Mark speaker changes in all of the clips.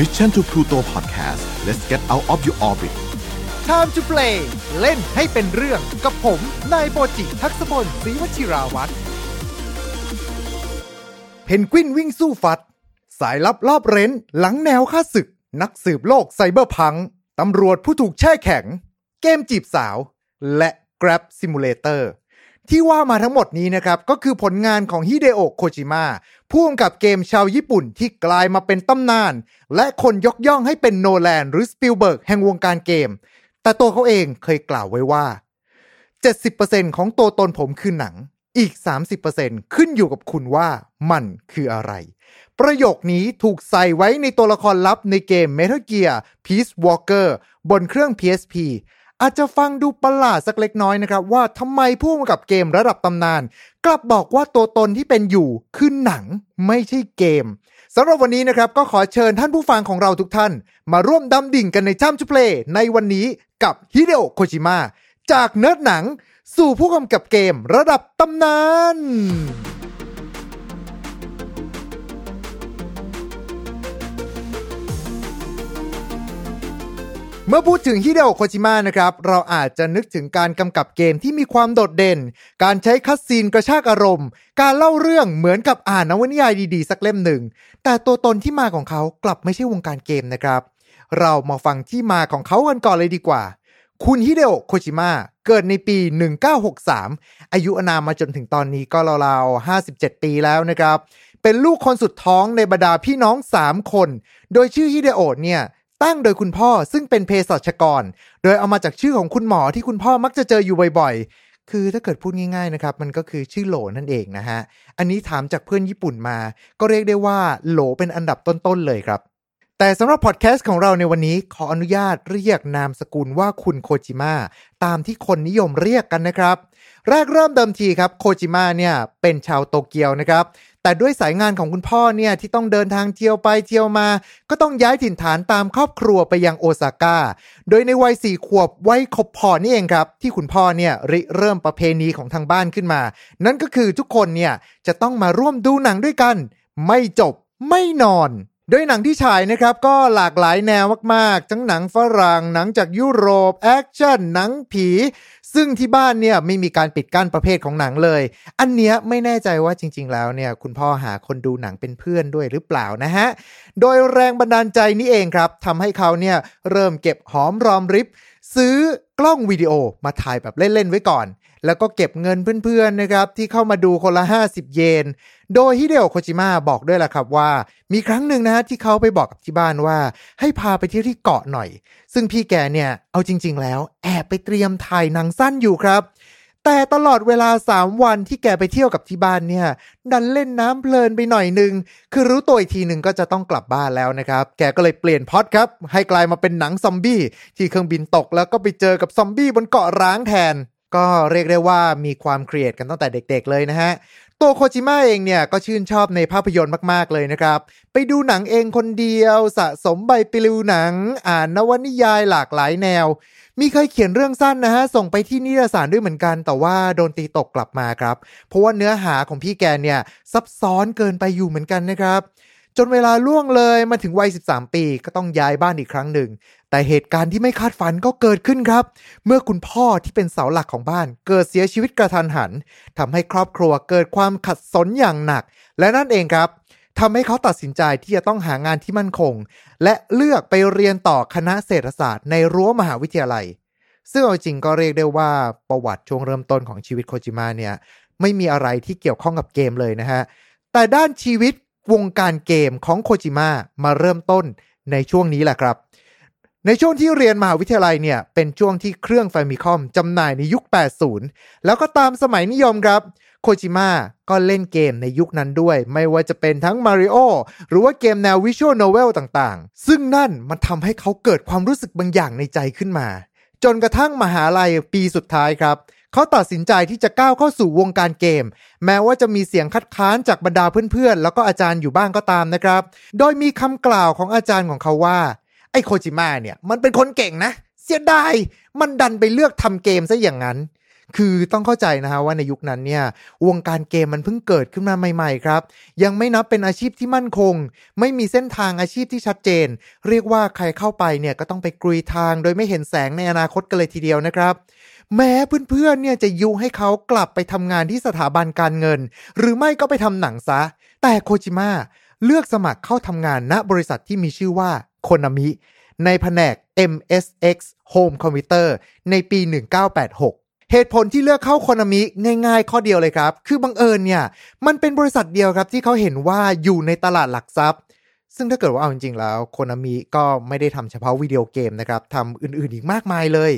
Speaker 1: Mission to Pluto Podcast let's get out of your orbit
Speaker 2: Time to play เล่นให้เป็นเรื่องกับผม นายโปจิทักษพลศรีวชิราวัตรเพนกวินวิ่งสู้ฟัด สายลับรอบเร้น หลังแนวค่าศึก นักสืบโลกไซเบอร์พังตำรวจผู้ถูกแช่แข็ง เกมจีบสาว และ Grab Simulator ที่ว่ามาทั้งหมดนี้นะครับ ก็คือผลงานของฮิเดโอะโคจิมะผู้กำกับเกมชาวญี่ปุ่นที่กลายมาเป็นตำนาน และคนยกย่องให้เป็นโนแลนหรือสปิลเบิร์กแห่งวงการเกม แต่ตัวเขาเองเคยกล่าวไว้ว่า 70%ของตัวตนผมคือหนัง อีก 30%ขึ้นอยู่กับคุณว่ามันคืออะไร ประโยคนี้ถูกใส่ไว้ในตัวละครลับในเกม Metal Gear Peace Walker บนเครื่อง PSP อาจจะฟังดูประหลาดสักเล็กน้อยนะครับว่าทำไมผู้กำกับเกมระดับตำนาน กลับบอกว่าตัวตนที่เป็นอยู่คือหนังไม่ใช่เกมสำหรับวันนี้นะครับก็ขอเชิญท่านผู้ฟังของเราทุกท่าน มาร่วมดำดิ่งกันในช่ำจุเพลในวันนี้กับฮิเดโอะโคจิมะจากเนิร์ดหนัง สู่ผู้กำกับเกมระดับตำนาน เมื่อพูดถึงฮิเดโอโคจิมะนะครับ เราอาจจะนึกถึงการกำกับเกมที่มีความโดดเด่น การใช้คัสซีนกระชากอารมณ์ การเล่าเรื่องเหมือนกับอ่านนวนิยายดีๆ สักเล่มหนึ่ง แต่ตัวตนที่มาของเขากลับไม่ใช่วงการเกมนะครับ เรามาฟังที่มาของเขากันก่อนเลยดีกว่า คุณฮิเดโอโคจิมะเกิดในปี 1963 อายุอนามมาจนถึงตอนนี้ก็ราวๆ57 ปีแล้วนะครับ เป็นลูกคนสุดท้องในบรรดาพี่น้อง 3 คน โดยชื่อฮิเดโอเนี่ย ตั้งโดยคุณพ่อซึ่งเป็นเภสัชกร โดยเอามาจากชื่อของคุณหมอที่คุณพ่อมักจะเจออยู่บ่อยๆ คือถ้าเกิดพูดง่ายๆนะครับ มันก็คือชื่อโหลนั่นเองนะฮะ อันนี้ถามจากเพื่อนญี่ปุ่นมา ก็เรียกได้ว่าโหลเป็นอันดับต้นๆเลยครับ แต่สำหรับพอดแคสต์ของเราในวันนี้ขออนุญาตเรียกนามสกุลว่าคุณโคจิมะตามที่คนนิยมเรียกกันนะครับแรกเริ่มเดิมทีครับโคจิมะเนี่ยเป็นชาวโตเกียวนะครับ แต่ด้วยสายงานของคุณพ่อเนี่ยที่ต้องเดินทางเที่ยวไปเที่ยวมา ก็ต้องย้ายถิ่นฐานตามครอบครัวไปยังโอซาก้า โดยในวัยสี่ขวบวัยขบพอนี่เองครับ ที่คุณพ่อเนี่ยริเริ่มประเพณีของทางบ้านขึ้นมา นั่นก็คือทุกคนเนี่ยจะต้องมาร่วมดูหนังด้วยกัน ไม่จบไม่นอน โดยหนังที่ฉายนะครับก็หลากหลายแนวมากๆ ทั้งหนังฝรั่งหนังจากยุโรปแอคชั่นหนังผี ซึ่งที่บ้านเนี่ยไม่มีการปิดกั้นประเภทของหนังเลย อันเนี้ยไม่แน่ใจว่าจริง ๆ แล้วเนี่ยคุณพ่อหาคนดูหนังเป็นเพื่อนด้วยหรือเปล่านะฮะ โดยแรงบันดาลใจนี้เองครับทำให้เขาเนี่ยเริ่มเก็บหอมรอมริบซื้อกล้องวิดีโอมาถ่ายแบบเล่น ๆ ไว้ก่อน แล้วก็เก็บเงินเพื่อนๆนะครับที่เข้ามาดูคนละ 50 เยน โดยฮิเดโอโคจิมะบอกด้วยล่ะครับว่า มีครั้งหนึ่งนะฮะที่เขาไปบอกกับที่บ้านว่า ให้พาไปเที่ยวที่เกาะหน่อย ซึ่งพี่แกเนี่ยเอาจริง ๆ แล้ว แอบไปเตรียมถ่ายหนังสั้นอยู่ครับแต่ตลอดเวลา 3 วันที่แกไปเที่ยวกับที่บ้านเนี่ย ดันเล่นน้ำเพลินไปหน่อยหนึ่ง คือรู้ตัวอีกทีหนึ่งก็จะต้องกลับบ้านแล้วนะครับ แกก็เลยเปลี่ยนพอดครับ ให้กลายมาเป็นหนังซอมบี้ที่เครื่องบินตกแล้วก็ไปเจอกับซอมบี้บนเกาะร้างแทน ก็เรียกได้ว่ามีความเครียดกันตั้งแต่เด็กๆเลยนะฮะ ตัวโคจิมะเองเนี่ยก็ชื่นชอบในภาพยนตร์มากๆเลยนะครับ ไปดูหนังเองคนเดียว สะสมใบปลิวหนัง อ่านนวนิยายหลากหลายแนว มีเคยเขียนเรื่องสั้นนะฮะ ส่งไปที่นิตยสารด้วยเหมือนกัน แต่ว่าโดนตีตกกลับมาครับ เพราะว่าเนื้อหาของพี่แกเนี่ยซับซ้อนเกินไปอยู่เหมือนกันนะครับจนเวลาล่วงเลยมาถึงวัย 13 ปีก็ต้องย้ายบ้านอีกครั้งหนึ่ง แต่เหตุการณ์ที่ไม่คาดฝันก็เกิดขึ้นครับ เมื่อคุณพ่อที่เป็นเสาหลักของบ้าน เกิดเสียชีวิตกระทันหันทำให้ครอบครัวเกิดความขัดสนอย่างหนัก และนั่นเองครับทำให้เขาตัดสินใจที่จะต้องหางานที่มั่นคง และเลือกไปเรียนต่อคณะเศรษฐศาสตร์ในรั้วมหาวิทยาลัย ซึ่งเอาจริงก็เรียกได้ว่าประวัติช่วงเริ่มต้นของชีวิตโคจิมะเนี่ยไม่มีอะไรที่เกี่ยวข้องกับเกมเลยนะฮะ แต่ด้านชีวิตวงการเกมของโคจิมะมาเริ่มต้นในช่วงนี้แหละครับ ในช่วงที่เรียนมหาวิทยาลัยเนี่ย เป็นช่วงที่เครื่องแฟมิคอมจำหน่ายในยุค 80 แล้วก็ตามสมัยนิยมครับ โคจิมะก็เล่นเกมในยุคนั้นด้วย ไม่ว่าจะเป็นทั้งมาริโอหรือว่าเกมแนววิชวลโนเวลต่างๆ ซึ่งนั่นมันทำให้เขาเกิดความรู้สึกบางอย่างในใจขึ้นมา จนกระทั่งมหาลัยปีสุดท้ายครับ เขาตัดสินใจที่จะก้าวเข้าสู่วงการเกม แม้ว่าจะมีเสียงคัดค้านจากบรรดาเพื่อนๆ แล้วก็อาจารย์อยู่บ้างก็ตามนะครับ โดยมีคำกล่าวของอาจารย์ของเขาว่า ไอ้โคจิมะเนี่ย มันเป็นคนเก่งนะ เสียดายมันดันไปเลือกทำเกมซะอย่างนั้น คือต้องเข้าใจนะฮะว่าในยุคนั้นเนี่ย วงการเกมมันเพิ่งเกิดขึ้นมาใหม่ๆครับ ยังไม่นับเป็นอาชีพที่มั่นคง ไม่มีเส้นทางอาชีพที่ชัดเจน เรียกว่าใครเข้าไปเนี่ยก็ต้องไปกรุยทาง โดยไม่เห็นแสงในอนาคตกันเลยทีเดียวนะครับแม้เพื่อนๆ เนี่ยจะยุให้เขากลับไปทำงานที่สถาบันการเงิน หรือไม่ก็ไปทำหนังซะ แต่โคจิมะเลือกสมัครเข้าทำงานณบริษัทที่มีชื่อว่า โคนามิในแผนก MSX Home Computer ในปี 1986 เหตุผลที่เลือกเข้าโคนามิง่ายๆ ข้อเดียวเลยครับ คือบังเอิญเนี่ย มันเป็นบริษัทเดียวครับที่เขาเห็นว่าอยู่ในตลาดหลักทรัพย์ ซึ่งถ้าเกิดว่าเอาจริงๆ แล้วโคนามิก็ไม่ได้ทำเฉพาะวิดีโอเกมนะครับทำอื่นๆอีกมากมายเลย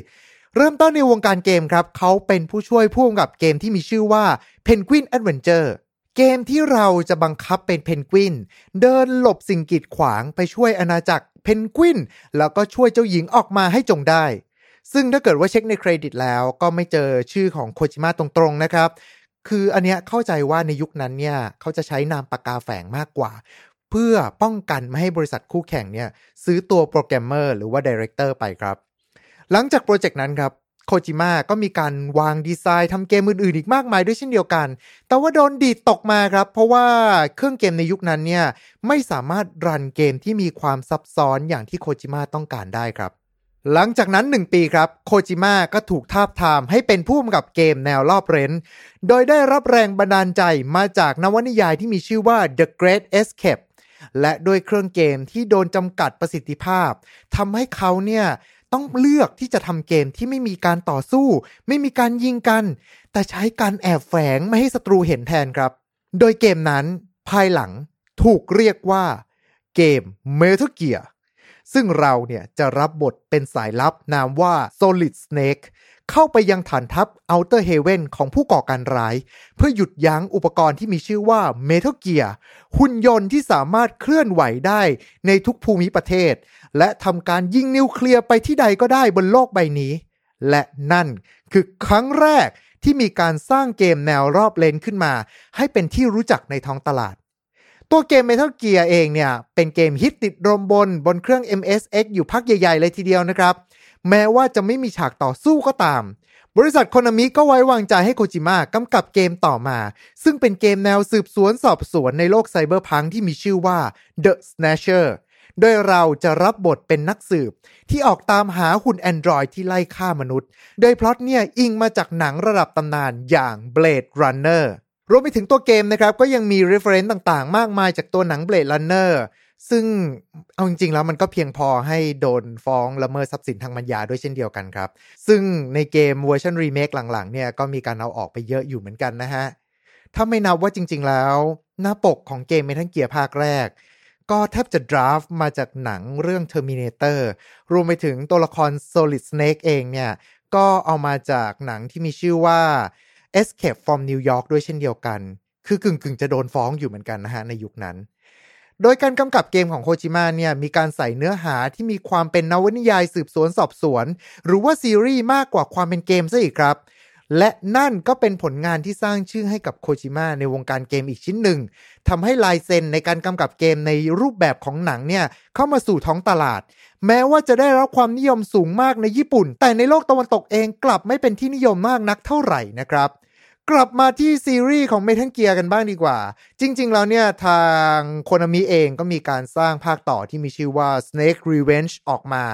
Speaker 2: เริ่มต้นในวงการเกมครับ เขาเป็นผู้ช่วยผู้กำกับเกมที่มีชื่อว่า Penguin Adventure เกมที่เราจะบังคับเป็นเพนกวิน เดินหลบสิ่งกีดขวางไปช่วยอาณาจักร เพนกวินแล้วก็ช่วยเจ้าหญิงออกมาให้จงได้ ซึ่งถ้าเกิดว่าเช็คในเครดิตแล้วก็ไม่เจอชื่อของโคจิมะตรงๆนะครับ คืออันเนี้ยเข้าใจว่าในยุคนั้นเนี่ยเขาจะใช้นามปากกาแฝงมากกว่า เพื่อป้องกันไม่ให้บริษัทคู่แข่งเนี่ยซื้อตัวโปรแกรมเมอร์หรือว่า director ไปครับ หลังจากโปรเจกต์นั้นครับ โคจิมะก็มีการวางดีไซน์ทำเกมอื่นๆอีกมากมายด้วยเช่นเดียวกัน แต่ว่าโดนดีดตกมาครับ เพราะว่าเครื่องเกมในยุคนั้นเนี่ยไม่สามารถ run เกมที่มีความซับซ้อนอย่างที่โคจิมะต้องการได้ครับ หลังจากนั้น 1 ปีครับ โคจิมะก็ถูกทาบทามให้เป็นผู้กำกับเกมแนวลอบเร้นโดยได้รับแรงบันดาลใจมาจากนวนิยายที่มีชื่อว่า The Great Escape และด้วยเครื่องเกมที่โดนจำกัดประสิทธิภาพทำให้เขาเนี่ย ต้องเลือกที่จะทำเกมที่ไม่มีการต่อสู้ ไม่มีการยิงกัน แต่ใช้การแอบแฝงไม่ให้ศัตรูเห็นแทนครับ โดยเกมนั้นภายหลังถูกเรียกว่าเกม Metal Gear ซึ่งเราเนี่ยจะรับบทเป็นสายลับนามว่า Solid Snake เข้าไปยังฐานทัพ Outer Haven ของผู้ก่อการร้าย เพื่อหยุดยั้งอุปกรณ์ที่มีชื่อว่า Metal Gear หุ่นยนต์ที่สามารถเคลื่อนไหวได้ในทุกภูมิประเทศ และทำการยิงนิวเคลียร์ไปที่ใดก็ได้บนโลกใบนี้ และนั่นคือครั้งแรกที่มีการสร้างเกมแนวรอบเลนขึ้นมา ให้เป็นที่รู้จักในท้องตลาด ตัวเกม Metal Gear เองเนี่ย เป็นเกมฮิตติดรมบนบนเครื่อง MSX อยู่พักใหญ่ ๆ เลยทีเดียวนะครับ แม้ว่าจะไม่มีฉากต่อสู้ก็ตาม บริษัทโคนามิก็ไว้วางใจให้โคจิมะกำกับเกมต่อมา ซึ่งเป็นเกมแนวสืบสวนสอบสวนในโลกไซเบอร์พังที่มีชื่อว่า The Snatcher โดยเราจะรับบทเป็นนักสืบ ที่ออกตามหาหุ่นแอนดรอยที่ไล่ฆ่ามนุษย์ โดยพล็อตเนี่ยอิงมาจากหนังระดับตำนานอย่าง Blade Runner รวมไปถึงตัวเกมนะครับ ก็ยังมี reference ต่างๆ มากมายจากตัวหนัง Blade Runner ซึ่งเอาจริงๆแล้วมันก็เพียงพอให้โดนฟ้องละเมิดทรัพย์สินทางปัญญาด้วยเช่นเดียวกันครับ ซึ่งในเกมเวอร์ชันรีเมคหลังๆเนี่ยก็มีการเอาออกไปเยอะอยู่เหมือนกันนะฮะ ถ้าไม่นับว่าจริงๆแล้ว หน้าปกของเกมเมทัลเกียร์ภาคแรก ก็แทบจะดราฟมาจากหนังเรื่อง Terminator รวมไปถึงตัวละคร Solid Snake เองเนี่ย ก็เอามาจากหนังที่มีชื่อว่า Escape from New York ด้วยเช่นเดียวกัน คือกึ่งๆจะโดนฟ้องอยู่เหมือนกันนะฮะในยุคนั้น โดยการกำกับเกมของโคจิมะเนี่ยมีการใส่เนื้อหาที่มีความเป็นนวนิยายสืบสวนสอบสวน หรือว่าซีรีส์มากกว่าความเป็นเกมซะอีกครับ และนั่นก็เป็นผลงานที่สร้างชื่อให้กับโคจิมะในวงการเกมอีกชิ้นหนึ่งทำให้ลายเซ็นในการกำกับเกมในรูปแบบของหนังเนี่ยเข้ามาสู่ท้องตลาด แม้ว่าจะได้รับความนิยมสูงมากในญี่ปุ่น แต่ในโลกตะวันตกเองกลับไม่เป็นที่นิยมมากนักเท่าไหร่นะครับ กลับมาที่ซีรีส์ของ Metal Gear กันบ้างดีกว่า จริง ๆ แล้วเนี่ย ทางโคนามิเองก็มีการสร้างภาคต่อที่มีชื่อว่า Snake Revenge ออกมา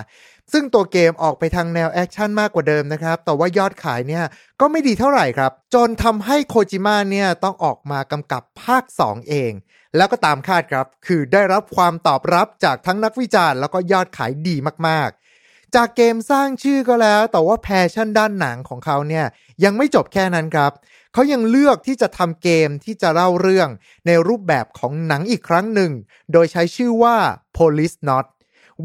Speaker 2: ซึ่งตัวเกมออกไปทางแนวแอคชั่นมากกว่าเดิมนะครับ แต่ว่ายอดขายเนี่ย ก็ไม่ดีเท่าไหร่ครับ จนทำให้โคจิมะเนี่ย ต้องออกมากำกับภาค 2 เอง แล้วก็ตามคาดครับ คือได้รับความตอบรับจากทั้งนักวิจารณ์แล้วก็ยอดขายดีมากๆจากเกมสร้างชื่อก็แล้ว แต่ว่า passion ด้านหนังของเขาเนี่ย ยังไม่จบแค่นั้นครับ เขายังเลือกที่จะทำเกมที่จะเล่าเรื่องในรูปแบบของหนังอีกครั้งหนึ่ง โดยใช้ชื่อว่า Police Not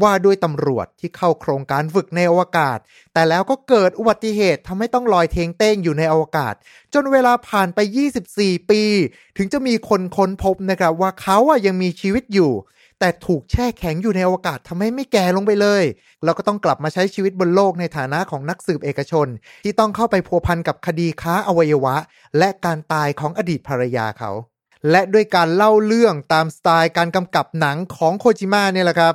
Speaker 2: ว่าด้วยตำรวจที่เข้าโครงการฝึกในอวกาศ แต่แล้วก็เกิดอุบัติเหตุทำให้ต้องลอยเทงเต้งอยู่ในอวกาศ จนเวลาผ่านไป 24 ปี ถึงจะมีคนค้นพบนะครับว่าเขาอะยังมีชีวิตอยู่ แต่ถูกแช่แข็งอยู่ในอวกาศทำให้ไม่แก่ลงไปเลย เราก็ต้องกลับมาใช้ชีวิตบนโลกในฐานะของนักสืบเอกชน ที่ต้องเข้าไปพัวพันกับคดีค้าอวัยวะ และการตายของอดีตภรรยาเขา และด้วยการเล่าเรื่องตามสไตล์การกำกับหนังของโคจิมะเนี่ยแหละครับ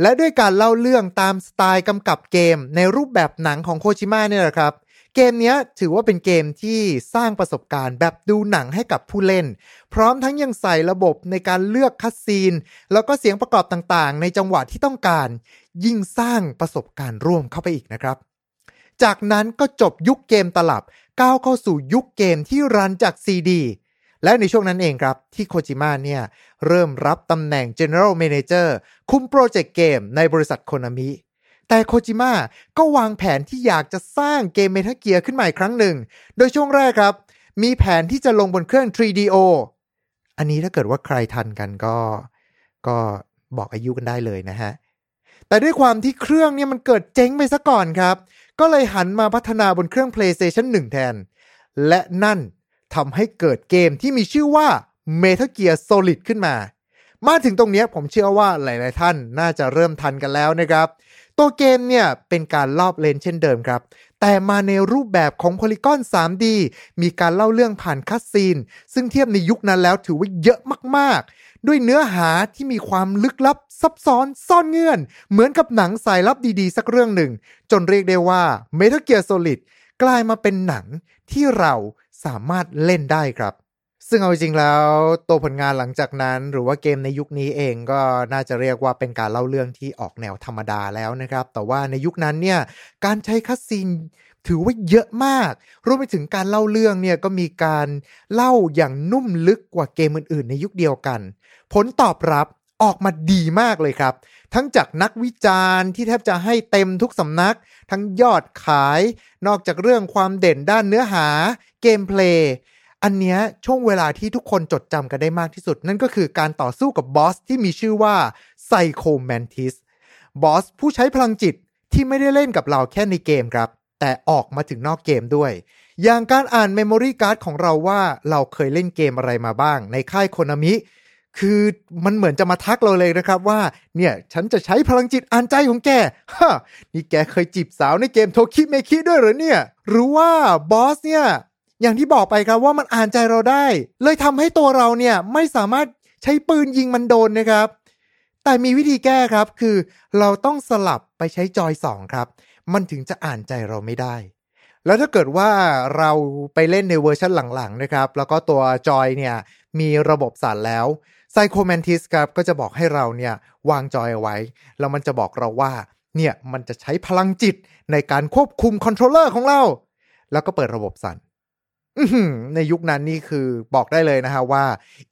Speaker 2: และด้วยการเล่าเรื่องตามสไตล์กำกับเกมในรูปแบบหนังของโคจิมะเนี่ยแหละครับ เกมนี้ถือว่าเป็นเกมที่สร้างประสบการณ์แบบดูหนังให้กับผู้เล่น พร้อมทั้งยังใส่ระบบในการเลือกคัสซีน แล้วก็เสียงประกอบต่างๆ ในจังหวะที่ต้องการ ยิ่งสร้างประสบการณ์ร่วมเข้าไปอีกนะครับ จากนั้นก็จบยุคเกมตลับก้าวเข้าสู่ยุคเกมที่รันจากซีดีและในช่วงนั้นเองครับที่โคจิมะเนี่ยเริ่มรับตำแหน่ง General Manager คุมโปรเจกต์เกมในบริษัทโคนามิ แต่โคจิมะก็วางแผนที่อยากจะสร้างเกมเมทัลเกียร์ขึ้นใหม่ครั้งหนึ่ง โดยช่วงแรกครับ มีแผนที่จะลงบนเครื่อง 3DO อันนี้ถ้าเกิดว่าใครทันกันก็ ก็บอกอายุกันได้เลยนะฮะ แต่ด้วยความที่เครื่องเนี่ยมันเกิดเจ๊งไปซะก่อนครับ ก็เลยหันมาพัฒนาบนเครื่อง PlayStation 1 แทน และนั่นทำให้เกิดเกมที่มีชื่อว่า Metal Gear Solid ขึ้นมา มาถึงตรงนี้ผมเชื่อว่าหลาย ๆ ท่านน่าจะเริ่มทันกันแล้วนะครับ ตัวเกมเนี่ยเป็นการลอบเลนเช่นเดิมครับ แต่มาในรูปแบบของโพลีกอน 3D มีการเล่าเรื่องผ่านคัสซีน ซึ่งเทียบในยุคนั้นแล้วถือว่าเยอะมาก ๆ ด้วยเนื้อหาที่มีความลึกลับซับซ้อนซ่อนเงื่อน เหมือนกับหนังสายลับดีๆ สักเรื่องหนึ่ง จนเรียกได้ว่า Metal Gear Solid กลายมาเป็นหนังที่เราสามารถเล่นได้ครับ ซึ่งเอาจริงแล้วตัวผลงานหลังจากนั้น หรือว่าเกมในยุคนี้เองก็น่าจะเรียกว่าเป็นการเล่าเรื่องที่ออกแนวธรรมดาแล้วนะครับ แต่ว่าในยุคนั้นเนี่ยการใช้คัสซีนถือว่าเยอะมาก รวมไปถึงการเล่าเรื่องเนี่ยก็มีการเล่าอย่างนุ่มลึกกว่าเกมอื่น ๆ ในยุคเดียวกัน ผลตอบรับออกมาดีมากเลยครับ ทั้งจากนักวิจารณ์ที่แทบจะให้เต็มทุกสำนัก ทั้งยอดขาย นอกจากเรื่องความเด่นด้านเนื้อหา เกมเพลย์ อันเนี้ยช่วงเวลาที่ทุกคนจดจำกันได้มากที่สุด นั่นก็คือการต่อสู้กับบอสที่มีชื่อว่าPsycho Mantis บอสผู้ใช้พลังจิตที่ไม่ได้เล่นกับเราแค่ในเกมครับ แต่ออกมาถึงนอกเกมด้วย อย่างการอ่าน memory card ของเราว่าเราเคยเล่นเกมอะไรมาบ้าง ในค่ายโคนามิคือมันเหมือนจะมาทักเราเลยนะครับว่า เนี่ย ฉันจะใช้พลังจิตอ่านใจของแกฮะนี่แกเคยจีบสาวในเกมโทคิเมคิด้วยหรือเนี่ย หรือว่าบอสเนี่ย อย่างที่บอกไปครับว่ามันอ่านใจเราได้ เลยทำให้ตัวเราเนี่ยไม่สามารถใช้ปืนยิงมันโดนนะครับ แต่มีวิธีแก้ครับคือเราต้องสลับไปใช้จอยสองครับ มันถึงจะอ่านใจเราไม่ได้ แล้วถ้าเกิดว่าเราไปเล่นในเวอร์ชันหลังๆนะครับ แล้วก็ตัวจอยเนี่ยมีระบบสั่นแล้ว Psycho Mantis ครับก็จะบอกให้เราเนี่ยวางจอยเอาไว้ แล้วมันจะบอกเราว่าเนี่ยมันจะใช้พลังจิตในการควบคุม controller ของเรา แล้วก็เปิดระบบสั่น ในยุคนั้นนี่คือบอกได้เลยนะฮะว่า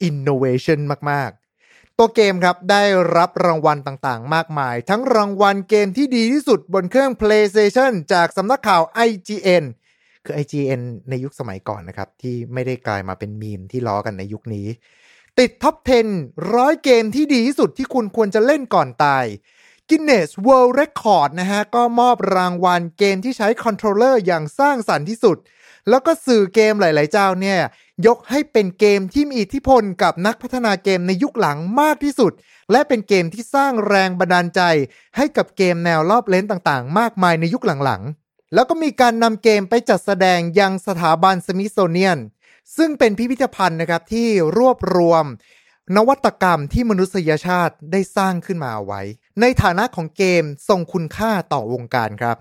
Speaker 2: innovation มาก ๆ ตัวเกมครับได้รับรางวัลต่างๆ มากมาย ทั้งรางวัลเกมที่ดีที่สุดบนเครื่อง PlayStation จากสำนักข่าว IGN คือ IGN ในยุคสมัยก่อนนะครับ ที่ไม่ได้กลายมาเป็นมีมที่ล้อกันในยุคนี้ ติดท็อป 10 ร้อยเกมที่ดีที่สุดที่คุณควรจะเล่นก่อนตาย Guinness World Record นะฮะ ก็มอบรางวัลเกมที่ใช้ controller อย่างสร้างสรรค์ที่สุด แล้วก็สื่อเกมหลาย ๆ เจ้าเนี่ยยกให้เป็นเกมที่มีอิทธิพลกับนักพัฒนาเกมในยุคหลังมากที่สุด และเป็นเกมที่สร้างแรงบันดาลใจ ให้กับเกมแนวรอบเลนต่าง ๆ มากมายในยุคหลัง ๆ แล้วก็มีการนำเกมไปจัดแสดงยังสถาบันสมิโซเนียน ซึ่งเป็นพิพิธภัณฑ์นะครับที่รวบรวม นวัตกรรมที่มนุษยชาติได้สร้างขึ้นมาไว้ ในฐานะของเกมทรงคุณค่าต่อวงการครับ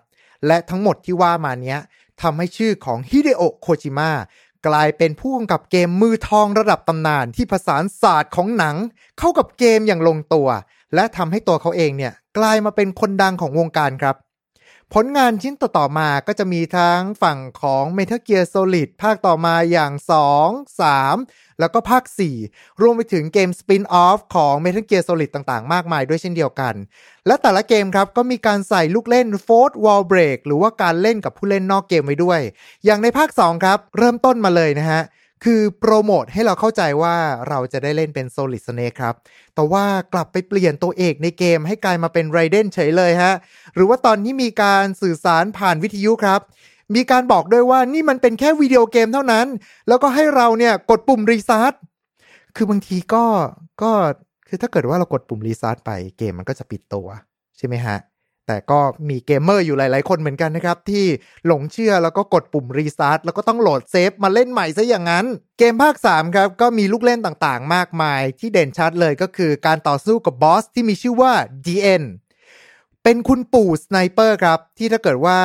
Speaker 2: และทั้งหมดที่ว่ามาเนี้ย ทำให้ชื่อของฮิเดโอะโคจิมะกลายเป็นผู้กำกับเกมมือทองระดับตำนานที่ผสานศาสตร์ของหนัง เข้ากับเกมอย่างลงตัว และทำให้ตัวเขาเองเนี่ยกลายมาเป็นคนดังของวงการครับ ผลงานชิ้นต่อๆมาก็จะมีทั้งฝั่งของ Metal Gear Solid ภาคต่อมาอย่าง 2 3 แล้วก็ภาค 4 รวมไปถึงเกมสปินออฟของ Metal Gear Solid ต่างๆ มากมายด้วยเช่นเดียวกัน และแต่ละเกมครับ ก็มีการใส่ลูกเล่น Fourth Wall Break หรือว่าการเล่นกับผู้เล่นนอกเกมไว้ด้วย อย่างในภาค 2 ครับ เริ่มต้นมาเลยนะฮะคือโปรโมทให้เราเข้าใจว่าเราจะได้เล่นเป็น Solid Snake ครับ แต่ว่ากลับไปเปลี่ยนตัวเอกในเกมให้กลายมาเป็นไรเดนเฉยเลยฮะ หรือว่าตอนที่มีการสื่อสารผ่านวิทยุครับ มีการบอกด้วยว่านี่มันเป็นแค่วิดีโอเกมเท่านั้น แล้วก็ให้เราเนี่ยกดปุ่มรีซาร์ตคือบางทีก็ก็คือถ้าเกิดว่าเรากดปุ่ม restart ไปเกมมันก็จะปิดตัว ใช่ไหมฮะ แต่ก็มีเกมเมอร์อยู่หลาย ๆ คนเหมือนกันนะครับ ที่หลงเชื่อแล้วก็กดปุ่ม restart แล้วก็ต้องโหลด save มาเล่นใหม่ซะอย่างนั้น เกมภาค 3 ครับ ก็มีลูกเล่นต่างๆ มากมาย ที่เด่นชัดเลยก็คือการต่อสู้กับบอสที่มีชื่อว่า DN เป็นคุณปู่ sniper ครับ ที่ถ้าเกิดว่า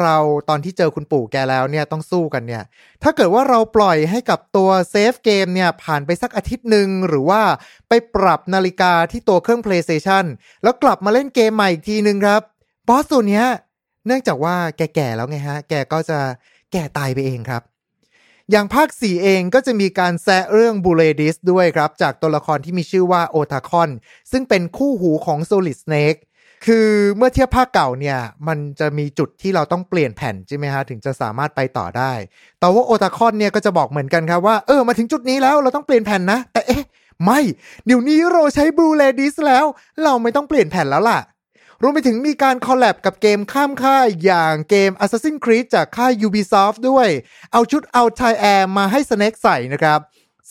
Speaker 2: เราตอนที่เจอคุณปู่แกแล้วเนี่ยต้องสู้กันเนี่ย ถ้าเกิดว่าเราปล่อยให้กับตัวเซฟเกมเนี่ยผ่านไปสักอาทิตย์หนึ่งหรือว่าไปปรับนาฬิกาที่ตัวเครื่อง PlayStation แล้วกลับมาเล่นเกมใหม่อีกทีหนึ่งครับ บอสตัวเนี้ยเนื่องจากว่าแก่แล้วไงฮะ แกก็จะแก่ตายไปเองครับ อย่างภาค 4 เองก็จะมีการแซะเรื่อง Blu-ray Disc ด้วยครับ จากตัวละครที่มีชื่อว่าโอตาคอนซึ่งเป็นคู่หูของ Solid Snake คือเมื่อเทียบภาคเก่าเนี่ย มันจะมีจุดที่เราต้องเปลี่ยนแผ่นใช่ไหมฮะ ถึงจะสามารถไปต่อได้ แต่ว่าโอตาคอนเนี่ยก็จะบอกเหมือนกันครับว่า เออ มาถึงจุดนี้แล้วเราต้องเปลี่ยนแผ่นนะ แต่เอ๊ะ ไม่ เดี๋ยวนี้เราใช้ Blu-ray Disc แล้ว เราไม่ต้องเปลี่ยนแผ่นแล้วล่ะ รวมไปถึงมีการคอลแลบกับเกมข้ามค่ายอย่างเกม Assassin's Creed จากค่าย Ubisoft ด้วย เอาชุดอัลทาอีร์มาให้ Snake ใส่นะครับ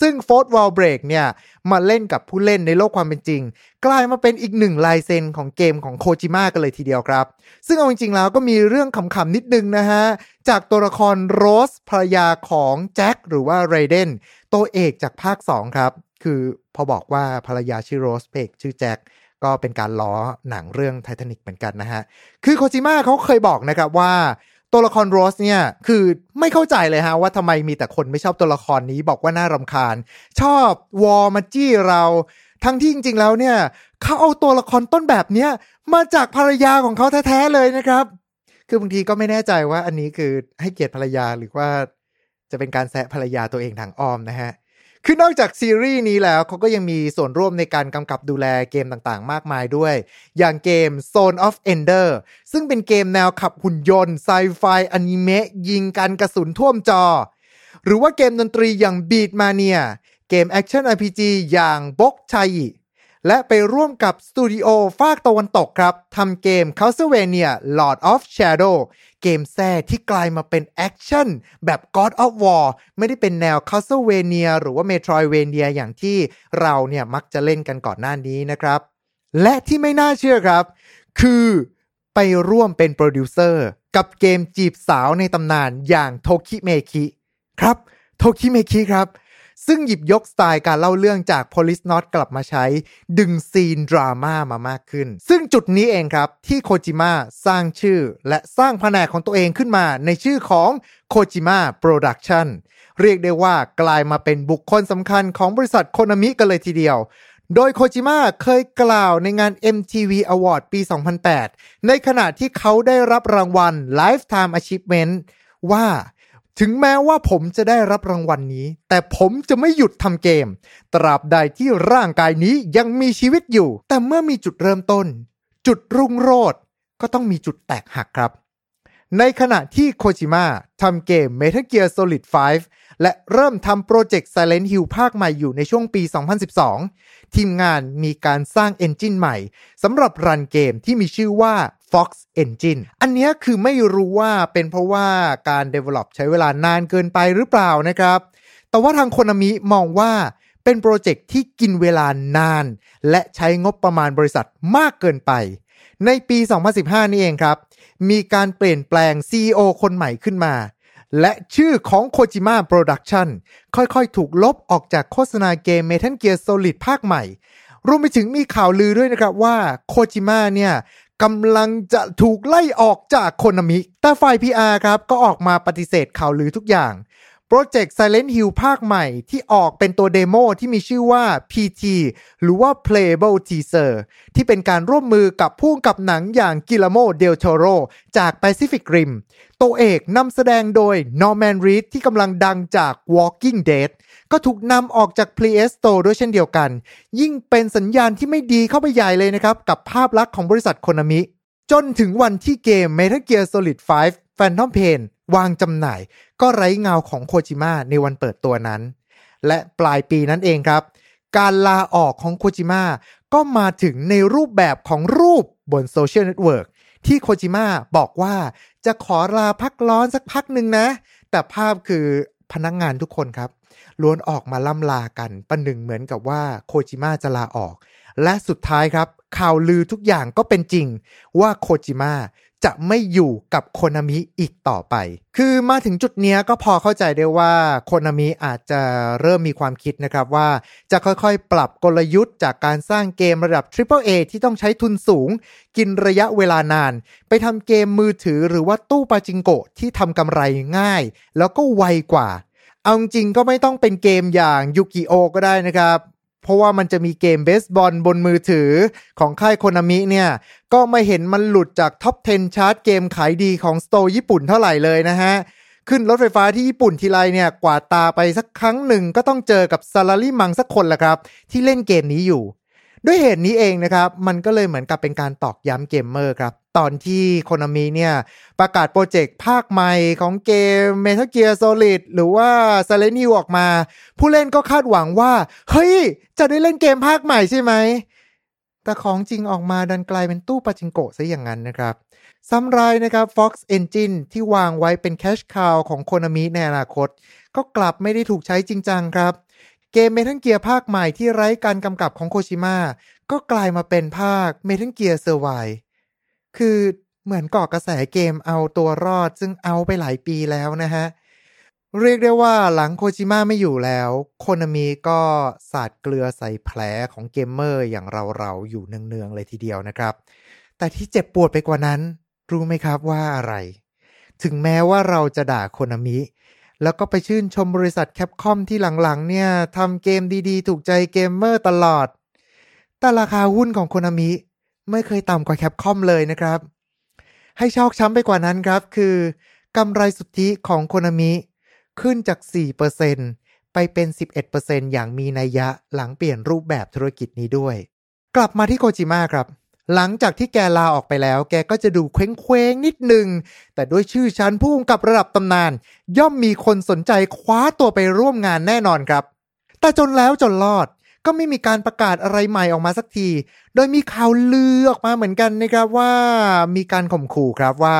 Speaker 2: ซึ่ง Fourth Wall Break เนี่ย มาเล่นกับผู้เล่นในโลกความเป็นจริง กลายมาเป็นอีกหนึ่งลายเซ็นของเกมของโคจิมะกันเลยทีเดียวครับ ซึ่งเอาจริงๆแล้วก็มีเรื่องขำๆนิดนึงนะฮะ จากตัวละครโรสภรรยาของแจ็คหรือว่าเรเดนตัวเอกจากภาค 2 ครับ คือพอบอกว่าภรรยาชื่อโรสพระเอกชื่อแจ็คก็เป็นการล้อหนังเรื่องไททานิกเหมือนกันนะฮะ คือโคจิมะเขาเคยบอกนะครับว่า ตัวละครโรสเนี่ยคือไม่เข้าใจเลยฮะว่าทำไมมีแต่คนไม่ชอบตัวละครนี้บอกว่าน่ารำคาญ ชอบวอมาจี้เรา ทั้งที่จริงๆแล้วเนี่ยเขาเอาตัวละครต้นแบบเนี้ยมาจากภรรยาของเขาแท้ๆเลยนะครับ คือบางทีก็ไม่แน่ใจว่าอันนี้คือให้เกียรติภรรยาหรือว่าจะเป็นการแซะภรรยาตัวเองทางอ้อมนะฮะ คือนอกจากซีรีส์นี้แล้วเขาก็ยังมีส่วนร่วมในการกำกับดูแลเกมต่างๆ มากมายด้วย อย่างเกม Zone of Ender ซึ่งเป็นเกมแนวขับหุ่นยนต์ไซไฟอนิเมะยิงกันกระสุนท่วมจอ หรือว่าเกมดนตรีอย่าง Beat Mania เกมแอคชั่น RPG อย่าง Boktai และไปร่วมกับสตูดิโอฟากตะวันตกครับทำเกม Castlevania Lords of Shadow เกมแท้ที่กลายมาเป็นแอคชั่นแบบ God of War ไม่ได้เป็นแนว Castlevania หรือว่า Metroidvania อย่างที่เราเนี่ยมักจะเล่นกันก่อนหน้านี้นะครับ และที่ไม่น่าเชื่อครับ คือไปร่วมเป็นโปรดิวเซอร์กับเกมจีบสาวในตำนานอย่างโทคิเมคิครับโทคิเมคิครับ ซึ่งหยิบยกสไตล์การเล่าเรื่องจาก Policenauts กลับมาใช้ ดึงซีนดราม่ามามากขึ้น ซึ่งจุดนี้เองครับ ที่โคจิมะสร้างชื่อ และสร้างแผนกของตัวเองขึ้นมาในชื่อของ Kojima Productions เรียกได้ว่ากลายมาเป็นบุคคลสำคัญของบริษัทโคนามิกันเลยทีเดียวโดยโคจิมะเคยกล่าวในงาน MTV Award ปี 2008 ในขณะที่เขาได้รับรางวัล Lifetime Achievement ว่า ถึงแม้ว่าผมจะได้รับรางวัลนนี้ แต่ผมจะไม่หยุดทำเกม ตราบใดที่ร่างกายนี้ยังมีชีวิตอยู่ แต่เมื่อมีจุดเริ่มต้น จุดรุ่งโรจน์ก็ต้องมีจุดแตกหักครับ ในขณะที่โคจิมะทำเกม Metal Gear Solid 5 และเริ่มทำโปรเจกต์ Silent Hill ภาคใหม่อยู่ในช่วงปี 2012 ทีมงานมีการสร้าง engine ใหม่สำหรับรันเกมที่มีชื่อว่า Fox Engine อันนี้คือไม่รู้ว่าเป็นเพราะว่าการ develop ใช้เวลานานเกินไปหรือเปล่านะครับ แต่ว่าทางโคนามิมองว่าเป็นโปรเจกต์ที่กินเวลานาน และใช้งบประมาณบริษัทมากเกินไป ในปี 2015 นี่เองครับ มีการเปลี่ยนแปลง CEO คนใหม่ขึ้นมา และชื่อของ Kojima Productionsค่อยๆ ถูกลบออกจากโฆษณาเกม Metal Gear Solid ภาคใหม่ รวมไปถึงมีข่าวลือด้วยนะครับว่าโคจิมะเนี่ย กำลังจะถูกไล่ออกจากโคนามิ แต่ฝ่าย PR ครับก็ออกมาปฏิเสธข่าวลือทุกอย่าง โปรเจกต์ Silent Hill ภาคใหม่ที่ออกเป็นตัว demo ที่มีชื่อว่า P.T. หรือว่า Playable Teaser ที่เป็นการร่วมมือกับผู้กำกับหนังอย่างกิลโมเดลโ o โรจาก Pacific Rim ตัวเอกนำแสดงโดย Norman Reed ที่กำลังดังจาก Walking Dead ก็ถูกนำออกจาก Play Store ด้วยเช่นเดียวกัน ยิ่งเป็นสัญญาณที่ไม่ดีเข้าไปใหญ่เลยนะครับ กับภาพลักษณ์ของบริษัทโคนามิจนถึงวันที่เกม Metal Gear Solid 5 Phantom Pain วางจำหน่าย ก็ไร้เงาของโคจิมะในวันเปิดตัวนั้น และปลายปีนั้นเองครับ การลาออกของโคจิมะก็มาถึงในรูปแบบของรูปบนโซเชียลเน็ตเวิร์กที่โคจิมะบอกว่าจะขอลาพักร้อนสักพักหนึ่งนะ แต่ภาพคือพนักงานทุกคนครับล้วนออกมาล่ำลากันประหนึ่งเหมือนกับว่าโคจิมะจะลาออก และสุดท้ายครับ ข่าวลือทุกอย่างก็เป็นจริงว่าโคจิมะ จะไม่อยู่กับโคนามิอีกต่อไป คือมาถึงจุดนี้ก็พอเข้าใจได้ว่าโคนามิอาจจะเริ่มมีความคิดนะครับว่าจะค่อยๆ ปรับกลยุทธ์จากการสร้างเกมระดับ Triple A ที่ต้องใช้ทุนสูง กินระยะเวลานาน ไปทำเกมมือถือหรือว่าตู้ปาจิงโกะที่ทำกำไรง่าย แล้วก็ไวกว่าเอาจริงก็ไม่ต้องเป็นเกมอย่างยูกิโอก็ได้นะครับ เพราะว่ามันจะมีเกมเบสบอลบนมือถือของค่ายโคนามิเนี่ย ก็ไม่เห็นมันหลุดจาก top 10 ชาร์ตเกมขายดีของ store ญี่ปุ่นเท่าไหร่เลยนะฮะ ขึ้นรถไฟฟ้าที่ญี่ปุ่นทีไรเนี่ย กวาดตาไปสักครั้งหนึ่งก็ต้องเจอกับ salaryman สักคนแหละครับ ที่เล่นเกมนี้อยู่ ด้วยเหตุนี้เองนะครับ มันก็เลยเหมือนกับเป็นการตอกย้ำเกมเมอร์ครับ ตอนที่โคนามิเนี่ย ประกาศโปรเจกต์ภาคใหม่ของเกม Metal Gear Solid หรือว่า Silent Hill ออกมา ผู้เล่นก็คาดหวังว่า เฮ้ย จะได้เล่นเกมภาคใหม่ใช่ไหม แต่ของจริงออกมาดันกลายเป็นตู้ปาจิงโกะซะอย่างนั้นนะครับซ้ำร้ายนะครับ Fox Engine ที่วางไว้เป็น cash cow ของโคนามิในอนาคต ก็กลับไม่ได้ถูกใช้จริงจังครับ เกม Metal Gear ภาคใหม่ที่ไร้การกำกับของโคชิมะก็กลายมาเป็นภาค Metal Gear Survive คือเหมือนก่อกระแสเกมเอาตัวรอดซึ่งเอาไปหลายปีแล้วนะฮะ เรียกได้ว่าหลังโคจิมะไม่อยู่แล้วโคนามิก็สาดเกลือใส่แผลของเกมเมอร์อย่างเราๆ อยู่เนืองๆ เลยทีเดียวนะครับ แต่ที่เจ็บปวดไปกว่านั้น รู้ไหมครับว่าอะไร ถึงแม้ว่าเราจะด่าโคนามิ แล้วก็ไปชื่นชมบริษัทแคปคอมที่หลังๆ เนี่ยทำเกมดีๆ ถูกใจเกมเมอร์ตลอด แต่ราคาหุ้นของโคนามิไม่เคยต่ำกว่าแคปคอมเลยนะครับ ให้ชอกช้ำไปกว่านั้นครับ คือกำไรสุทธิของโคนามิขึ้นจาก 4%ไปเป็น 11%อย่างมีนัยยะหลังเปลี่ยนรูปแบบธุรกิจนี้ด้วย กลับมาที่โคจิมะครับ หลังจากที่แกลาออกไปแล้ว แกก็จะดูเคว้งเคว้งนิดนึง แต่ด้วยชื่อชั้นผู้กำกับระดับตำนาน ย่อมมีคนสนใจคว้าตัวไปร่วมงานแน่นอนครับ แต่จนแล้วจนรอดก็ไม่มีการประกาศอะไรใหม่ออกมาสักที โดยมีข่าวลือออกมาเหมือนกันนะครับว่ามีการข่มขู่ครับว่า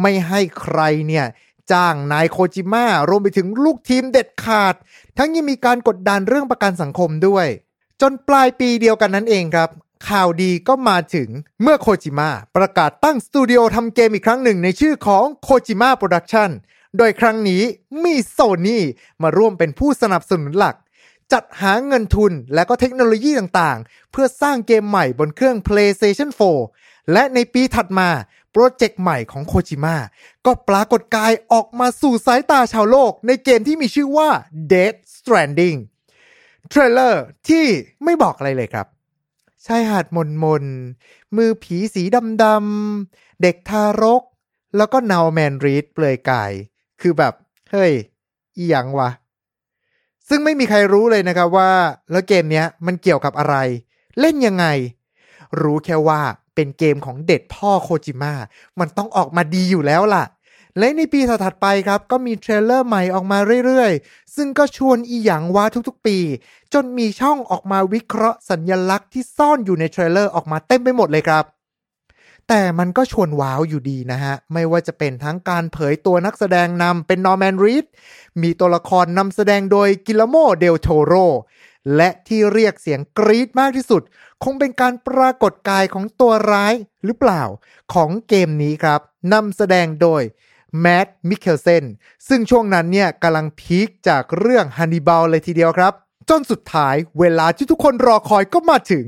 Speaker 2: ไม่ให้ใครเนี่ยจ้างนายโคจิมะรวมไปถึงลูกทีมเด็ดขาด ทั้งยังมีการกดดันเรื่องประกันสังคมด้วย จนปลายปีเดียวกันนั้นเองครับ ข่าวดีก็มาถึงเมื่อโคจิมะประกาศตั้งสตูดิโอทำเกมอีกครั้งหนึ่งในชื่อของ Kojima Productions โดยครั้งนี้มีโซนี่มาร่วมเป็นผู้สนับสนุนหลัก จัดหาเงินทุนและก็เทคโนโลยีต่างๆ เพื่อสร้างเกมใหม่บนเครื่อง PlayStation 4 และในปีถัดมา โปรเจกต์ใหม่ของโคจิมะก็ปรากฏกายออกมาสู่สายตาชาวโลก ในเกมที่มีชื่อว่า Dead Stranding เทรลเลอร์ที่ไม่บอกอะไรเลยครับ ชายหาดมนมนมือผีสีดำๆเด็กทารก แล้วก็นาวแมนรีดเปลือยกาย คือแบบ เฮ้ย อีหยังวะ ซึ่งไม่มีใครรู้เลยนะครับว่า แล้วเกมเนี้ยมันเกี่ยวกับอะไร เล่นยังไง รู้แค่ว่าเป็นเกมของเด็ดพ่อโคจิมะมันต้องออกมาดีอยู่แล้วล่ะ และในปีถัดๆไปครับ ก็มี trailer ใหม่ออกมาเรื่อยๆ ซึ่งก็ชวนอีหยังวะทุกๆปี จนมีช่องออกมาวิเคราะห์สัญลักษณ์ที่ซ่อนอยู่ใน trailer ออกมาเต็มไปหมดเลยครับแต่มันก็ชวนว้าวอยู่ดีนะฮะ ไม่ว่าจะเป็นทั้งการเผยตัวนักแสดงนำเป็นนอร์แมนรีดัส มีตัวละครนำแสดงโดยกิลโมเดลโทโรและที่เรียกเสียงกรี๊ดมากที่สุด คงเป็นการปรากฏกายของตัวร้ายหรือเปล่าของเกมนี้ครับนำแสดงโดย แมดส์ มิคเคลเซนซึ่งช่วงนั้นเนี่ยกำลังพีคจากเรื่องฮันนิบาลเลยทีเดียวครับ จนสุดท้ายเวลาที่ทุกคนรอคอยก็มาถึง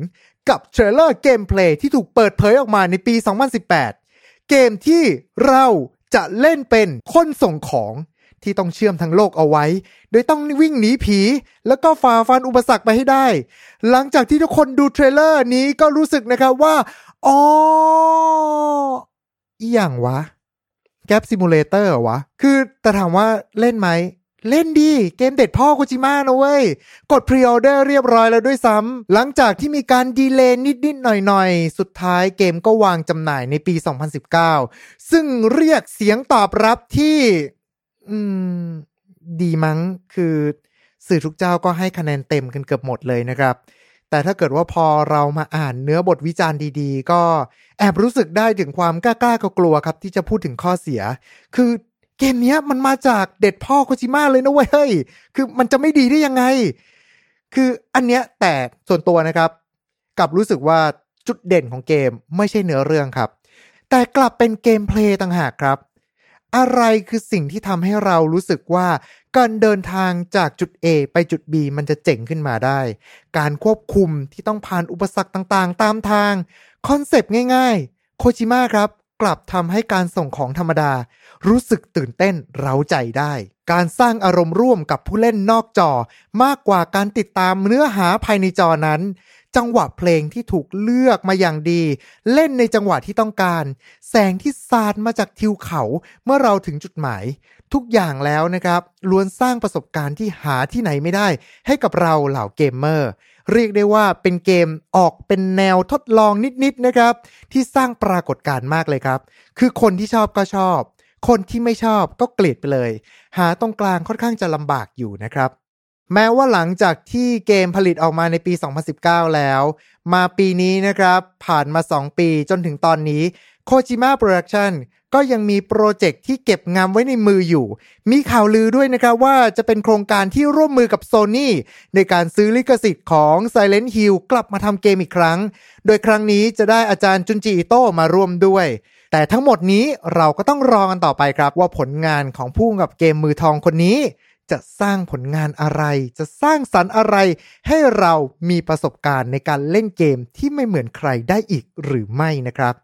Speaker 2: กับ trailer gameplay ที่ถูกเปิดเผยออกมาในปี 2018 เกมที่เราจะเล่นเป็นคนส่งของที่ต้องเชื่อมทั้งโลกเอาไว้ โดยต้องวิ่งหนีผี แล้วก็ฝ่าฟันอุปสรรคไปให้ได้ หลังจากที่ทุกคนดู trailer นี้ก็รู้สึกนะครับว่า อีหยังวะ Grab simulator วะ คือแต่ถามว่าเล่นไหม เล่นดิ เกมเสด็จพ่อโคจิมะนะเว้ย กด pre-order เรียบร้อยแล้วด้วยซ้ำ หลังจากที่มีการ delay นิด ๆ หน่อย ๆ สุดท้ายเกมก็วางจำหน่ายในปี 2019 ซึ่งเรียกเสียงตอบรับที่ อืม ดีมั้งคือสื่อทุกเจ้าก็ให้คะแนนเต็มกันเกือบหมดเลยนะครับ แต่ถ้าเกิดว่าพอเรามาอ่านเนื้อบทวิจารณ์ดีๆ ก็แอบรู้สึกได้ถึงความกล้าๆกลัวครับ ที่จะพูดถึงข้อเสีย คือเกมนี้มันมาจากเด็ดพ่อโคจิมะเลยนะเว้ยเฮ้ยคือมันจะไม่ดีได้ยังไง คืออันเนี้ยแต่ส่วนตัวนะครับกลับรู้สึกว่าจุดเด่นของเกมไม่ใช่เนื้อเรื่องครับ แต่กลับเป็นเกมเพลย์ต่างหากครับ อะไรคือสิ่งที่ทำให้เรารู้สึกว่า การเดินทางจากจุด A ไปจุด B มันจะเจ๋งขึ้นมาได้ การควบคุมที่ต้องผ่านอุปสรรคต่างๆ ตามทาง คอนเซปต์ง่ายๆ โคจิมะครับ กลับทำให้การส่งของธรรมดา รู้สึกตื่นเต้นเร้าใจได้ การสร้างอารมณ์ร่วมกับผู้เล่นนอกจอ มากกว่าการติดตามเนื้อหาภายในจอนั้น จังหวะเพลงที่ถูกเลือกมาอย่างดี เล่นในจังหวะที่ต้องการ แสงที่สาดมาจากทิวเขาเมื่อเราถึงจุดหมาย ทุกอย่างแล้วนะครับล้วนสร้างประสบการณ์ที่หาที่ไหนไม่ได้ ให้กับเราเหล่าเกมเมอร์เรียกได้ว่าเป็นเกมออกเป็นแนวทดลองนิดๆนะครับ ที่สร้างปรากฏการณ์มากเลยครับ คือคนที่ชอบก็ชอบ คนที่ไม่ชอบก็เกลียดไปเลย หาตรงกลางค่อนข้างจะลำบากอยู่นะครับ แม้ว่าหลังจากที่เกมผลิตออกมาในปี 2019 แล้ว มาปีนี้นะครับ ผ่านมา 2 ปีจนถึงตอนนี้โคจิมะโปรดักชันก็ยังมีโปรเจกต์ที่เก็บงำไว้ในมืออยู่ มีข่าวลือด้วยนะครับว่าจะเป็นโครงการที่ร่วมมือกับ Sony ในการซื้อลิขสิทธิ์ของ Silent Hill กลับมาทำเกมอีกครั้ง โดยครั้งนี้จะได้อาจารย์จุนจิอิโต้มาร่วมด้วย แต่ทั้งหมดนี้เราก็ต้องรอกันต่อไปครับว่าผลงานของผู้กำกับเกมมือทองคนนี้ จะสร้างผลงานอะไร จะสร้างสรรค์อะไร ให้เรามีประสบการณ์ในการเล่นเกมที่ไม่เหมือนใครได้อีกหรือไม่นะครับ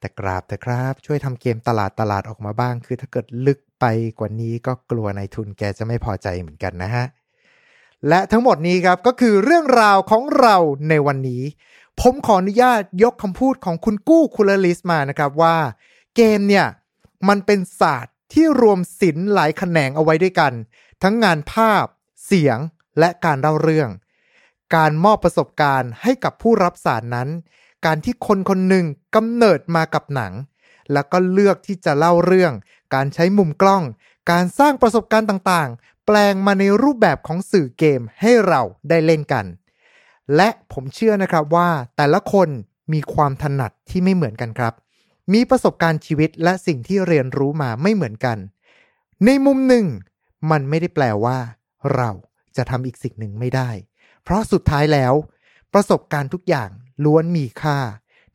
Speaker 2: แต่กราบแต่ครับช่วยทำเกมตลาดตลาดออกมาบ้าง คือถ้าเกิดลึกไปกว่านี้ก็กลัวนายทุนแกจะไม่พอใจเหมือนกันนะฮะและทั้งหมดนี้ครับก็คือเรื่องราวของเราในวันนี้ ผมขออนุญาตยกคำพูดของคุณกู้คุลลิสมานะครับว่า เกมเนี่ยมันเป็นศาสตร์ที่รวมศิลป์หลายแขนงเอาไว้ด้วยกัน ทั้งงานภาพ เสียงและการเล่าเรื่อง การมอบประสบการณ์ให้กับผู้รับสารนั้น การที่คนคนหนึ่งกำเนิดมากับหนัง แล้วก็เลือกที่จะเล่าเรื่อง การใช้มุมกล้อง การสร้างประสบการณ์ต่างๆ แปลงมาในรูปแบบของสื่อเกมให้เราได้เล่นกัน และผมเชื่อนะครับว่าแต่ละคนมีความถนัดที่ไม่เหมือนกันครับ มีประสบการณ์ชีวิตและสิ่งที่เรียนรู้มาไม่เหมือนกัน ในมุมหนึ่ง มันไม่ได้แปลว่า เราจะทำอีกสิ่งหนึ่งไม่ได้ เพราะสุดท้ายแล้ว ประสบการณ์ทุกอย่างล้วนมีค่า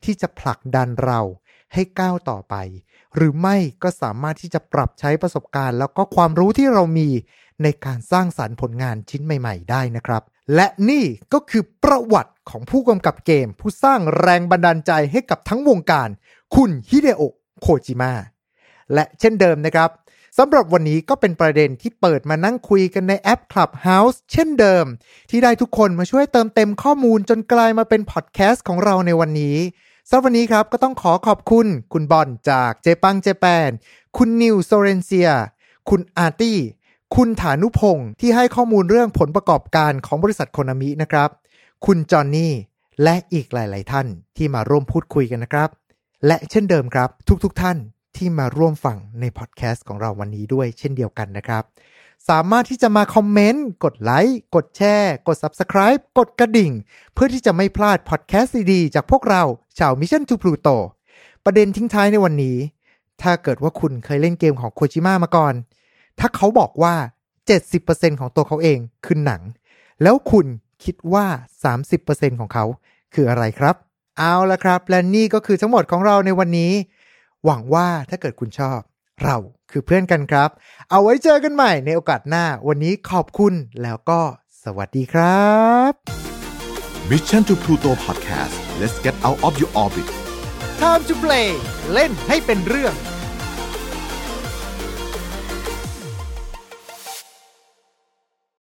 Speaker 2: ที่จะผลักดันเราให้ก้าวต่อไป หรือไม่ก็สามารถที่จะปรับใช้ประสบการณ์ แล้วก็ความรู้ที่เรามีในการสร้างสารรค์ผลงานชิ้นใหม่ ๆ ได้นะครับ และนี่ก็คือประวัติของผู้กำกับเกม ผู้สร้างแรงบันดาลใจให้กับทั้งวงการ คุณฮิเดโอะโคจิมะและเช่นเดิมนะครับ สำหรับวันนี้ก็เป็นประเด็นที่เปิดมานั่งคุยกันในแอป Clubhouse เช่นเดิม ที่ได้ทุกคนมาช่วยเติมเต็มข้อมูลจนกลายมาเป็นพอดแคสต์ของเราในวันนี้สำหรับวันนี้ครับก็ต้องขอขอบคุณ คุณบอลจากเจปังเจแปน คุณนิวโซเรนเซีย คุณอาร์ตี้ คุณฐานุพงศ์ที่ให้ข้อมูลเรื่องผลประกอบการของบริษัทโคนามินะครับ คุณจอห์นนี่ และอีกหลาย ๆ ท่านที่มาร่วมพูดคุยกันนะครับ และเช่นเดิมครับ ทุก ๆท่าน ที่มาร่วมฟังในพอดแคสต์ของเราวันนี้ด้วยเช่นเดียวกันนะครับ สามารถที่จะมาคอมเมนต์ กดไลค์ กดแชร์ กด Subscribe กดกระดิ่ง เพื่อที่จะไม่พลาดพอดแคสต์ดีๆจากพวกเราชาว Mission to Pluto ประเด็นทิ้งท้ายในวันนี้ ถ้าเกิดว่าคุณเคยเล่นเกมของโคจิมะมาก่อน ถ้าเขาบอกว่า 70%ของตัวเขาเองคือหนัง แล้วคุณคิดว่า 30%ของเขาคืออะไรครับ เอาละครับ และนี่ก็คือทั้งหมดของเราในวันนี้ หวังว่าถ้าเกิดคุณชอบเราคือเพื่อนกันครับ เอาไว้เจอกันใหม่ในโอกาสหน้า วันนี้ขอบคุณแล้วก็สวัสดีครับ
Speaker 1: Mission to Pluto Podcast let's get out of your orbit
Speaker 2: Time to play เล่นให้เป็นเรื่อง